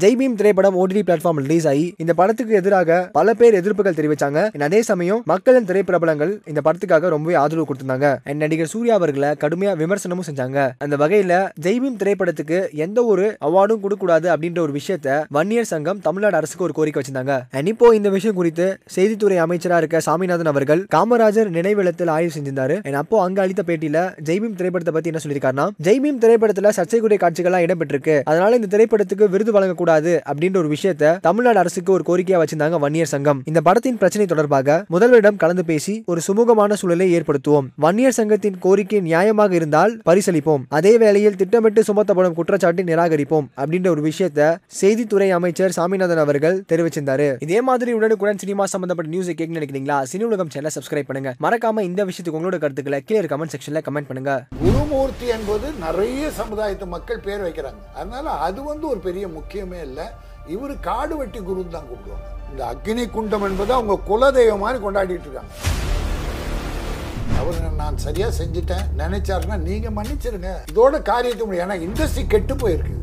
Jai Bhim திரைப்படம் OTT platform release ஆகி இந்த படத்துக்கு எதிராக பல பேர் எதிர்ப்புகள் தெரிவிச்சாங்க. அதே சமயம் மக்களின் திரைப்பிரபலங்கள் இந்த படத்துக்காக ரொம்பவே ஆதரவு கொடுத்திருந்தாங்க. நடிகர் சூர்யா அவர்களை கடுமையா விமர்சனமும் செஞ்சாங்க. அந்த வகையில ஜெய்பீம் திரைப்படத்துக்கு எந்த ஒரு அவார்டும் கொடுக்க கூடாது அப்படின்ற ஒரு விஷயத்த வன்னியர் சங்கம் தமிழ்நாடு அரசுக்கு ஒரு கோரிக்கை வச்சிருந்தாங்க. இப்போ இந்த விஷயம் குறித்து செய்தித்துறை அமைச்சரா இருக்க சாமிநாதன் அவர்கள் காமராஜர் நினைவிடத்தில் ஆய்வு செஞ்சிருந்தாரு. அப்போ அங்க அளித்த பேட்டியில ஜெய்பீம் திரைப்படத்தை பத்தி என்ன சொல்லியிருக்காருன்னா ஜெய்பீம் திரைப்படத்துல சர்ச்சைக்குரிய காட்சிகள்லாம் இடம்பெற்றிருக்கு. அதனால இந்த திரைப்படத்துக்கு விருது கூடாது அப்படின்ற ஒரு விஷயத்த தமிழ்நாடு அரசுக்கு ஒரு கோரிக்கையா வச்சிருந்தாங்க வன்னியர் சங்கம். இந்த படத்தின் பிரச்சனை தொடர்பாக முதல்வரிடம் கலந்து பேசி ஒரு சுமூகமான சூழலை ஏற்படுத்துவோம். வன்னியர் சங்கத்தின் கோரிக்கை நியாயமாக இருந்தால் பரிசளிப்போம். அதே வேளையில் திட்டமிட்டு சுமத்தப்படும் குற்றச்சாட்டை நிராகரிப்போம் அப்படின்ற ஒரு விஷயத்த செய்தித்துறை அமைச்சர் சாமிநாதன் அவர்கள் தெரிவிச்சிருந்தாரு. இதே மாதிரி உடனுக்குடன் சினிமா சம்பந்தப்பட்ட நியூஸை கேட்க நினைக்கிறீங்களா? சினி உலகம் சேனல் சப்ஸ்கிரைப் பண்ணுங்க. மறக்காம இந்த விஷயத்துக்கு உங்களோட கருத்துக்களை கீழே கமெண்ட் செக்ஷன்ல கமெண்ட் பண்ணுங்க. குருமூர்த்தி என்பது நிறைய சமுதாயத்து மக்கள் பேர் வைக்கிறாங்க. அதனால அது வந்து ஒரு பெரிய முக்கியம் இல்லை. இவர் காடு வெட்டி குருன்னு தான் கூப்பிடுவாங்க. இந்த அக்னி குண்டம் என்பது அவங்க குலதெய்வம் மாதிரி கொண்டாடிட்டு இருக்காங்க. அவர் நான் சரியா செஞ்சுட்டேன் நினைச்சாருன்னா நீங்க மன்னிச்சிருங்க. இதோட காரியத்தை முடியும். ஏன்னா இண்டஸ்ட்ரி கெட்டு போயிருக்கு.